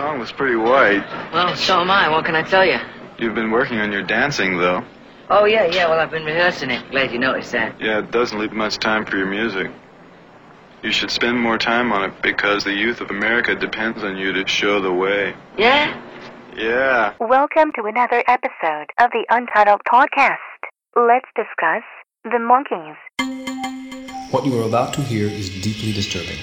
song was pretty white. Well, so am I. What can I tell you? You've been working on your dancing, though. Oh, yeah, yeah. Well, I've been rehearsing it. Glad you noticed that. Yeah, it doesn't leave much time for your music. You should spend more time on it because the youth of America depends on you to show the way. Yeah? Yeah. Welcome to another episode of the Untitled Podcast. Let's discuss the Monkees. What you are about to hear is deeply disturbing.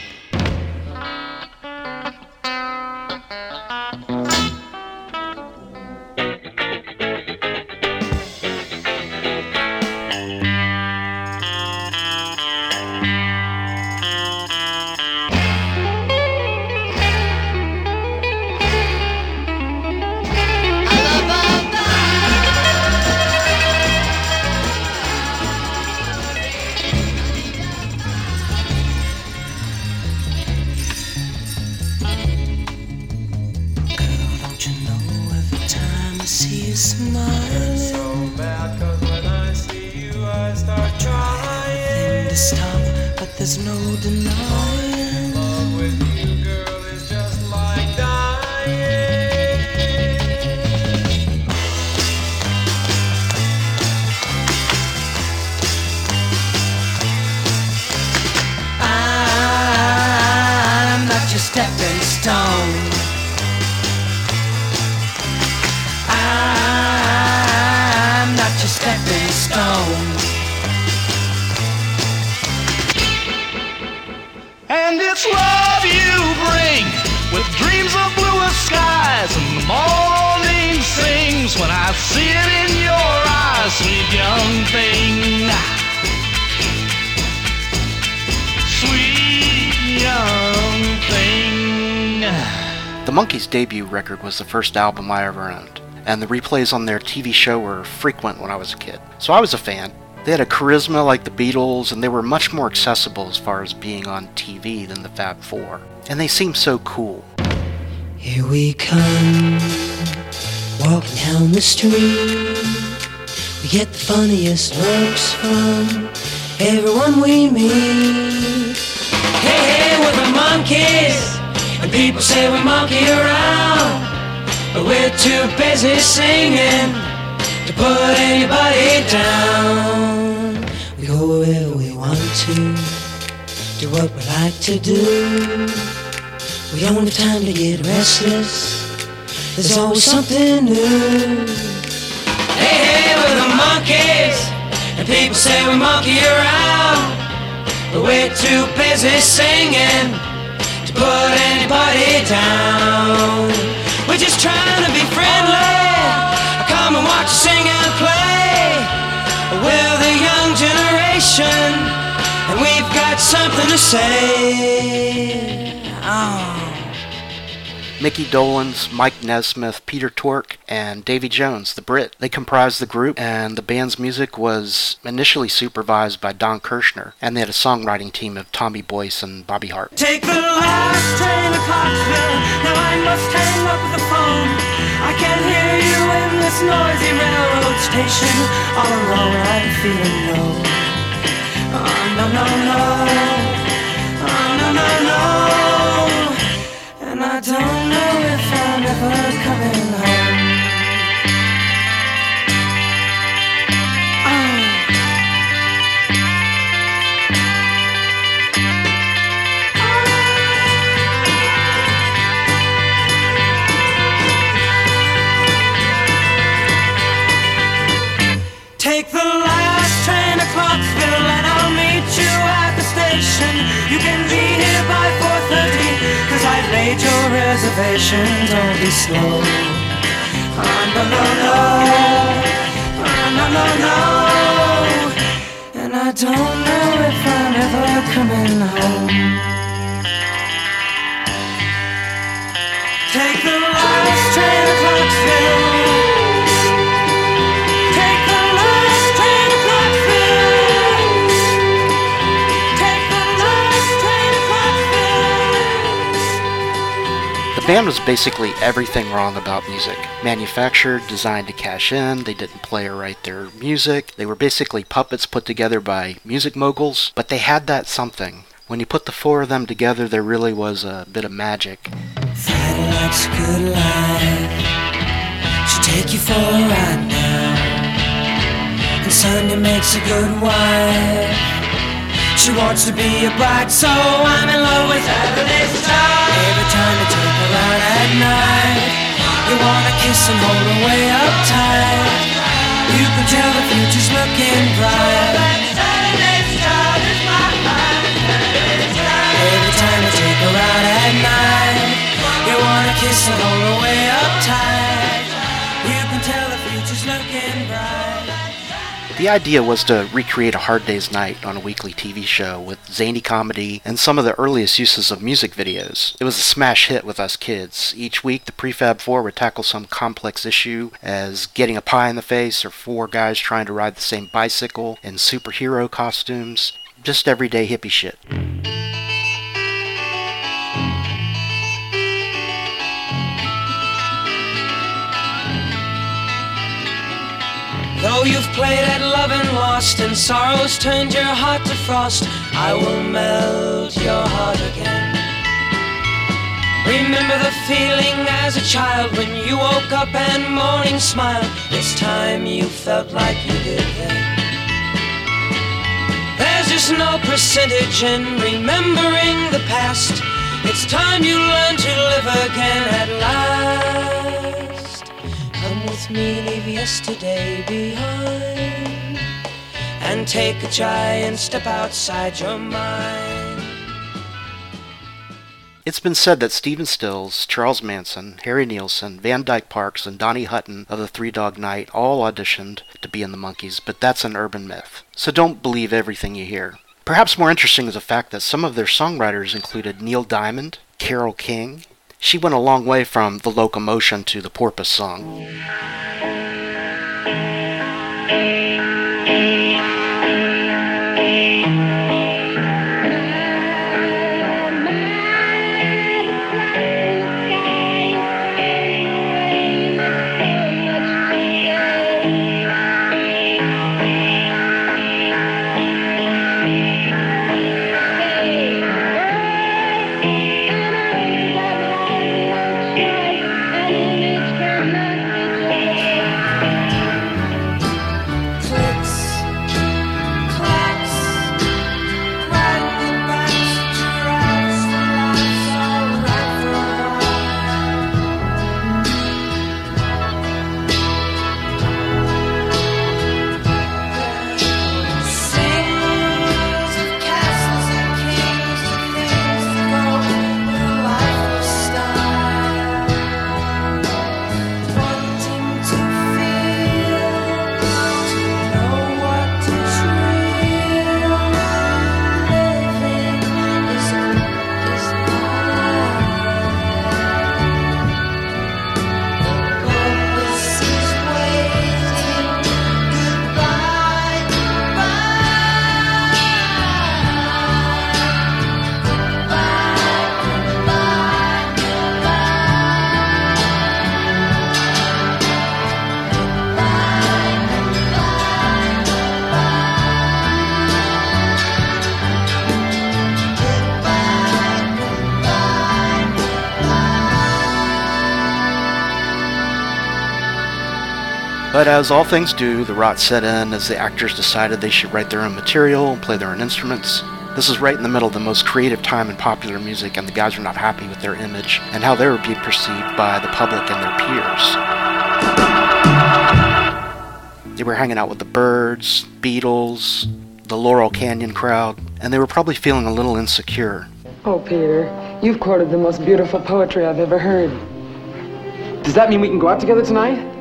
Stepping stone. And it's love you bring with dreams of bluer skies and morning sings when I see it in your eyes, sweet young thing. The Monkees' debut record was the first album I ever owned, and the replays on their TV show were frequent when I was a kid. So I was a fan. They had a charisma like the Beatles, and they were much more accessible as far as being on TV than the Fab Four. And they seemed so cool. Here we come, walking down the street. We get the funniest looks from everyone we meet. Hey, hey, we're the Monkees, and people say we monkey around, we're too busy singing to put anybody down. We go wherever we want to, do what we like to do. We don't have time to get restless. There's always something new. Hey, hey, we're the Monkees, and people say we monkey around, but we're too busy singing to put anybody down. We're just trying to be friendly. Come and watch us sing and play. We're the young generation, and we've got something to say. Oh. Micky Dolenz, Mike Nesmith, Peter Tork, and Davy Jones, the Brit. They comprised the group, and the band's music was initially supervised by Don Kirshner, and they had a songwriting team of Tommy Boyce and Bobby Hart. I must hang up the phone. I can hear you in this noisy railroad station. All alone, I'm feeling low. Oh, no, no, no. Oh, no, no, no. And I don't know if I'm ever coming reservation. Don't be slow. Oh, no, no, no. Oh, no, no, no. And I don't know if I'm ever coming home. Band was basically everything wrong about music. Manufactured, designed to cash in, they didn't play or write their music. They were basically puppets put together by music moguls, but they had that something. When you put the four of them together, there really was a bit of magic. Take you for a ride now. And Sunday makes a good wife. She wants to be a bride, so I'm in love with. Every time at night, you wanna kiss and hold her way up tight. You can tell the future's looking bright. Every time you take her out at night, The idea was to recreate a Hard Day's Night on a weekly TV show with zany comedy and some of the earliest uses of music videos. It was a smash hit with us kids. Each week, the Prefab Four would tackle some complex issue as getting a pie in the face or four guys trying to ride the same bicycle in superhero costumes. Just everyday hippie shit. Though you've played at love and lost, and sorrows turned your heart to frost, I will melt your heart again. Remember the feeling as a child when you woke up and morning smiled. This time you felt like you did then. There's just no percentage in remembering the past. It's time you learn to live again at last. Me, leave yesterday behind, and take a giant step outside your mind. It's been said that Stephen Stills, Charles Manson, Harry Nilsson, Van Dyke Parks, and Danny Hutton of the Three Dog Night all auditioned to be in the Monkees, but that's an urban myth. So don't believe everything you hear. Perhaps more interesting is the fact that some of their songwriters included Neil Diamond, Carole King. She went a long way from the locomotion to the porpoise song. But as all things do, the rot set in as the actors decided they should write their own material and play their own instruments. This is right in the middle of the most creative time in popular music, and the guys were not happy with their image and how they were being perceived by the public and their peers. They were hanging out with the Byrds, Beatles, the Laurel Canyon crowd, and they were probably feeling a little insecure. Oh, Peter, you've quoted the most beautiful poetry I've ever heard. Does that mean we can go out together tonight?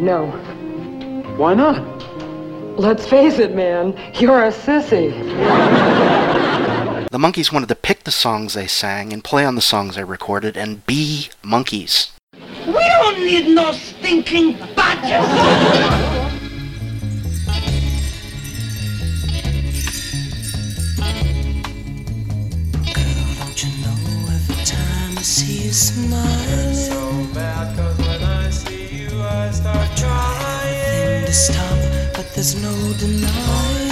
No. Why not? Let's face it, man, you're a sissy. The Monkees wanted to pick the songs they sang and play on the songs they recorded and be Monkees. We don't need no stinking badgers. Don't you know every time I see you smiling? There's no denying.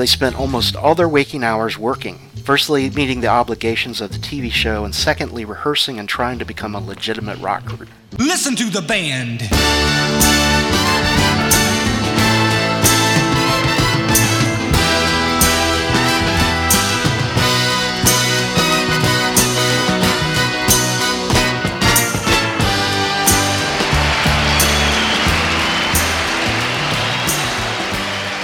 They spent almost all their waking hours working. Firstly, meeting the obligations of the TV show, and secondly, rehearsing and trying to become a legitimate rock group. Listen to the band.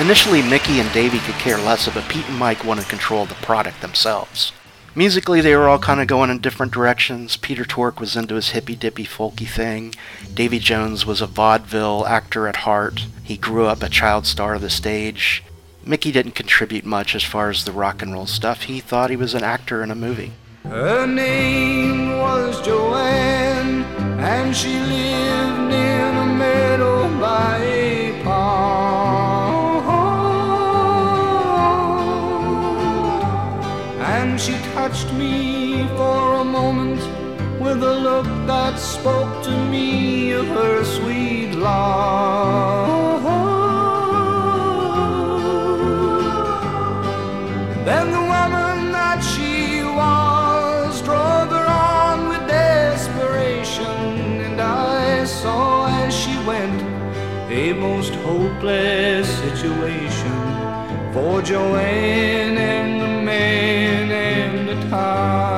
Initially, Mickey and Davey could care less, but Pete and Mike wanted control of the product themselves. Musically, they were all kind of going in different directions. Peter Tork was into his hippy dippy folky thing. Davy Jones was a vaudeville actor at heart. He grew up a child star of the stage. Mickey didn't contribute much as far as the rock and roll stuff. He thought he was an actor in a movie. Her name was Joanne, and she lived in a meadow by with a look that spoke to me of her sweet love. Then the woman that she was drove her on with desperation, and I saw as she went a most hopeless situation for Joanne and the man and the time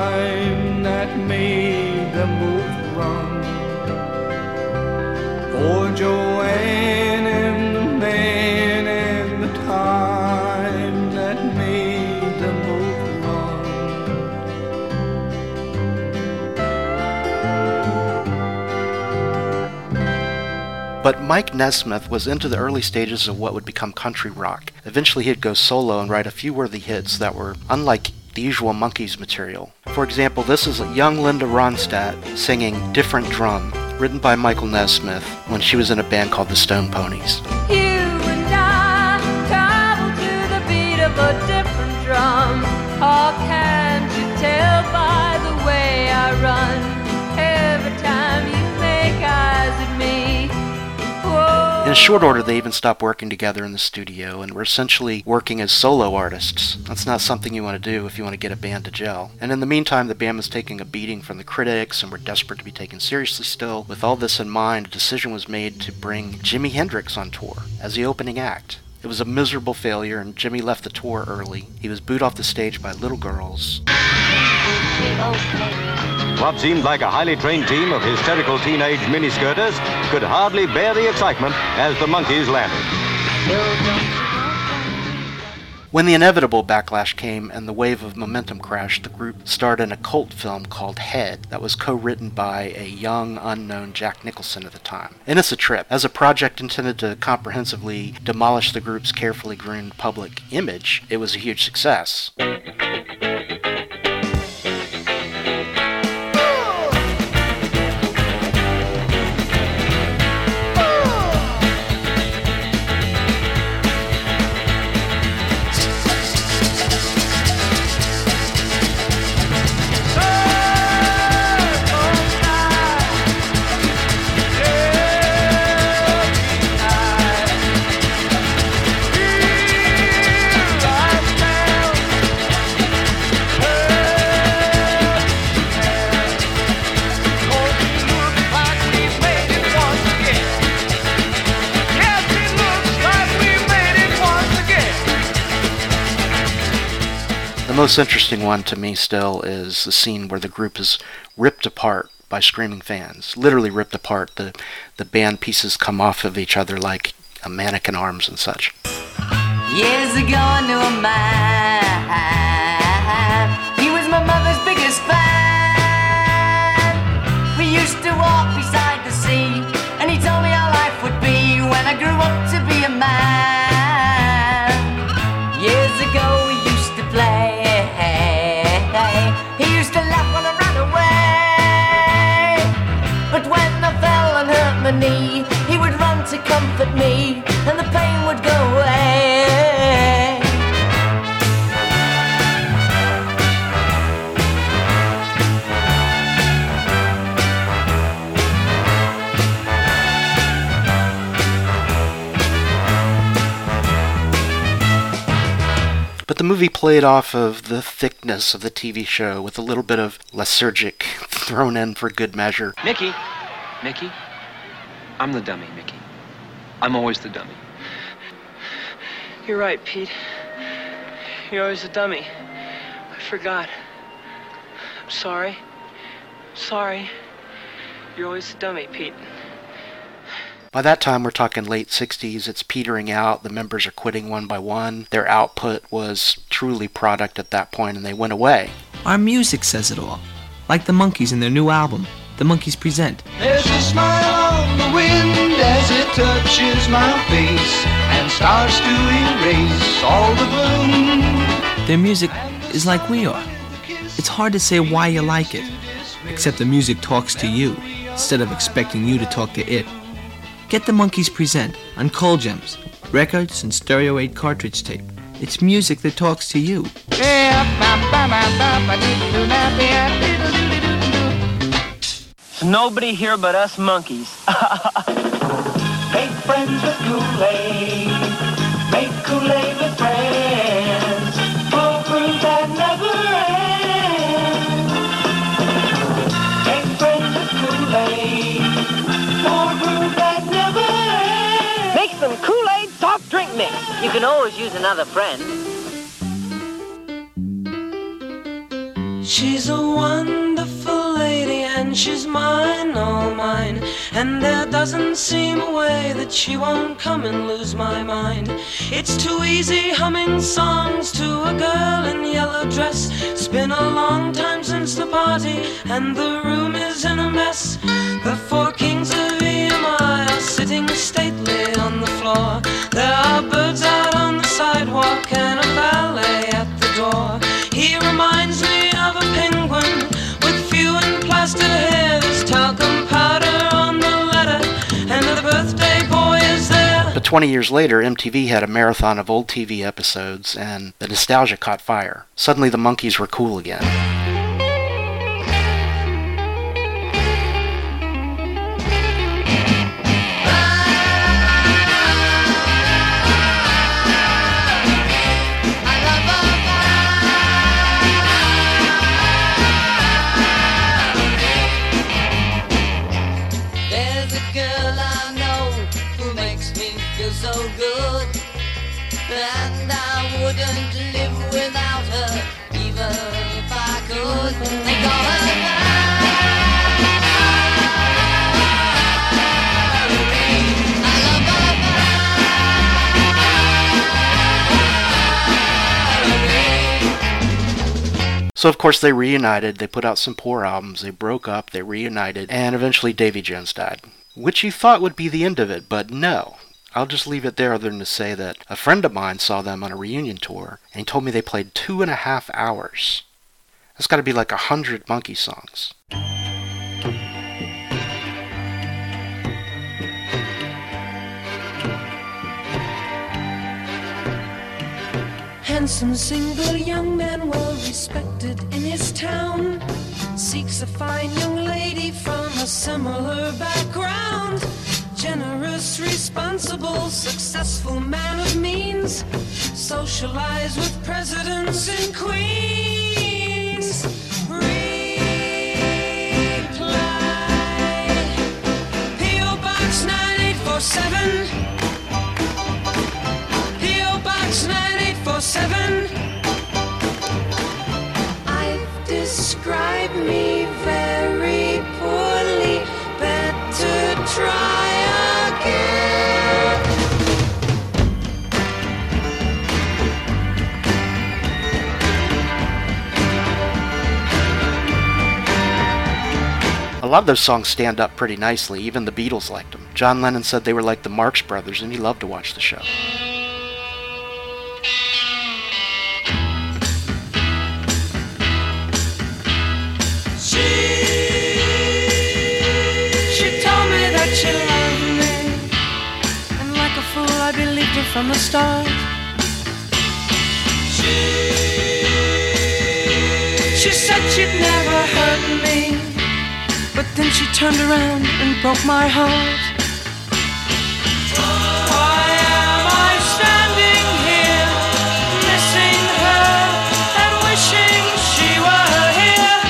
But Mike Nesmith was into the early stages of what would become country rock. Eventually, he'd go solo and write a few worthy hits that were unlike the usual Monkees material. For example, this is young Linda Ronstadt singing Different Drum, written by Michael Nesmith when she was in a band called the Stone Ponies. In short order, they even stopped working together in the studio and were essentially working as solo artists. That's not something you want to do if you want to get a band to gel. And in the meantime, the band was taking a beating from the critics and were desperate to be taken seriously still. With all this in mind, a decision was made to bring Jimi Hendrix on tour as the opening act. It was a miserable failure, and Jimi left the tour early. He was booed off the stage by little girls. What seemed like a highly trained team of hysterical teenage miniskirters could hardly bear the excitement as the Monkees landed. When the inevitable backlash came and the wave of momentum crashed, the group starred in a cult film called Head that was co-written by a young, unknown Jack Nicholson at the time. And it's a trip. As a project intended to comprehensively demolish the group's carefully groomed public image, it was a huge success. Most interesting one to me still is the scene where the group is ripped apart by screaming fans. Literally ripped apart. The the band pieces come off of each other like a mannequin arms and such. Years ago I knew a man. He was my mother's biggest fan. We used to walk beside the sea, and he told me how life would be when I grew up to movie played off of the thickness of the TV show with a little bit of lysergic thrown in for good measure. Mickey, Mickey, I'm the dummy, Mickey. I'm always the dummy. You're right, Pete. You're always the dummy. I forgot. I'm sorry. Sorry. You're always the dummy, Pete. By that time, we're talking late 60s. It's petering out. The members are quitting one by one. Their output was truly product at that point, and they went away. Our music says it all. Like the Monkees in their new album, The Monkees Present. There's a smile on the wind as it touches my face and starts to erase all the gloom. Their music is like we are. It's hard to say why you like it, except the music talks to you instead of expecting you to talk to it. Get the Monkees Present on Colgems, records and stereo 8 cartridge tape. It's music that talks to you. Nobody here but us Monkees. Make friends with Kool-Aid. Make Kool-Aid You can always use another friend. She's a wonderful lady and she's mine, all mine. And there doesn't seem a way that she won't come and lose my mind. It's too easy humming songs to a girl in yellow dress. It's been a long time since the party and the room is in a mess. 20 years later, MTV had a marathon of old TV episodes, and the nostalgia caught fire. Suddenly, the Monkees were cool again. So good. And I wouldn't live without her, even if I could. They call her So, of course, they reunited. They put out some poor albums. They broke up. They reunited. And eventually, Davy Jones died. Which you thought would be the end of it, but no. I'll just leave it there other than to say that a friend of mine saw them on a reunion tour and he told me they played two and a half hours. That's got to be like a hundred monkey songs. Handsome single young man, well respected in his town, seeks a fine young lady from a similar background. Generous, responsible, successful man of means, socialize with presidents and queens. Reply P.O. Box 9847. Lot of those songs stand up pretty nicely. Even the Beatles liked them. John Lennon said they were like the Marx Brothers, and he loved to watch the show. She told me that she loved me, and like a fool I believed her from the start. She, She said she'd never hurt me, but then she turned around and broke my heart. Why am I standing here, missing her and wishing she were here?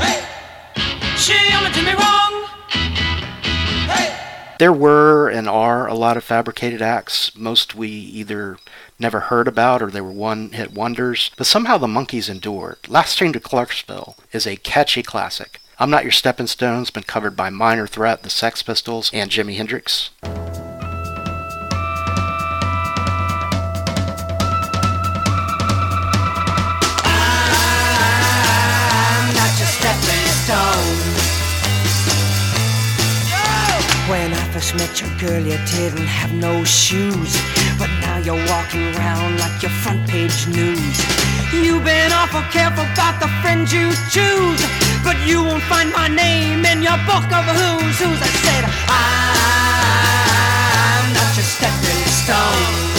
Hey! She only did me wrong. Hey! There were and are a lot of fabricated acts. Most we either never heard about or they were one hit wonders, but somehow the Monkees endured. Last Train to Clarksville is a catchy classic. I'm Not Your Stepping Stones, been covered by Minor Threat, the Sex Pistols, and Jimi Hendrix. I'm not your stepping stone. When I first met your girl, you didn't have no shoes. But now you're walking around like your front page news. You've been awful careful about the friends you choose. But you won't find my name in your book of who's who's. I said, I'm not your stepping stone.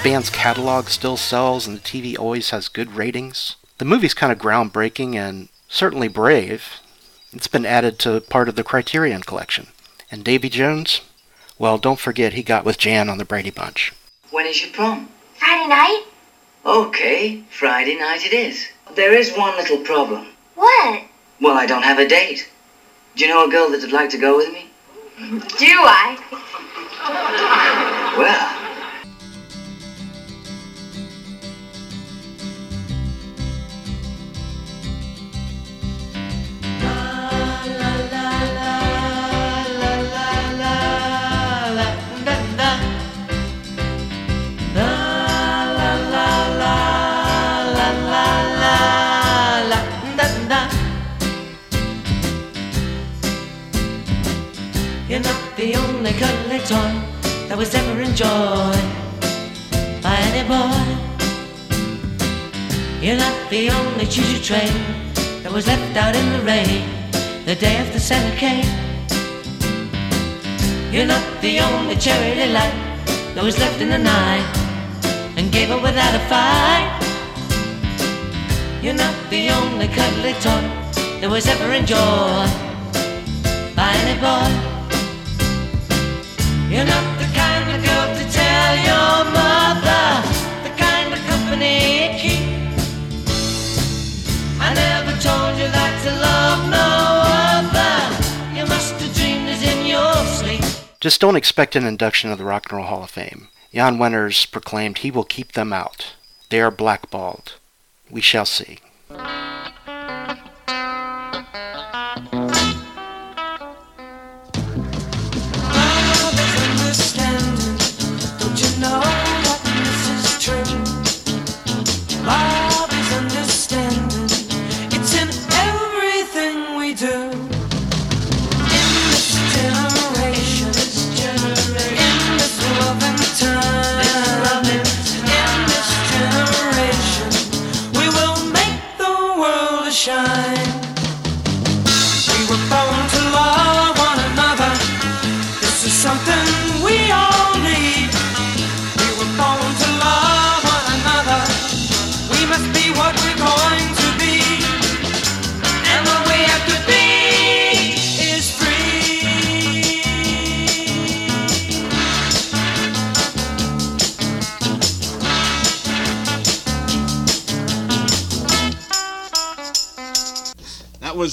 The band's catalog still sells and the TV always has good ratings. The movie's kind of groundbreaking and certainly brave. It's been added to part of the Criterion collection. And Davy Jones? Well, don't forget he got with Jan on the Brady Bunch. When is your prom? Friday night? Okay, Friday night it is. There is one little problem. What? Well, I don't have a date. Do you know a girl that'd like to go with me? Do I? Well, toy that was ever enjoyed by any boy. You're not the only choo-choo train that was left out in the rain the day after Santa came. You're not the only cherry delight that was left in the night and gave up without a fight. You're not the only cuddly toy that was ever enjoyed by any boy. Just don't expect an induction of the Rock and Roll Hall of Fame. Jann Wenner proclaimed he will keep them out. They are blackballed. We shall see.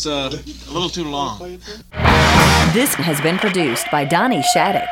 Uh, a little too long. This has been produced by Donnie Shattuck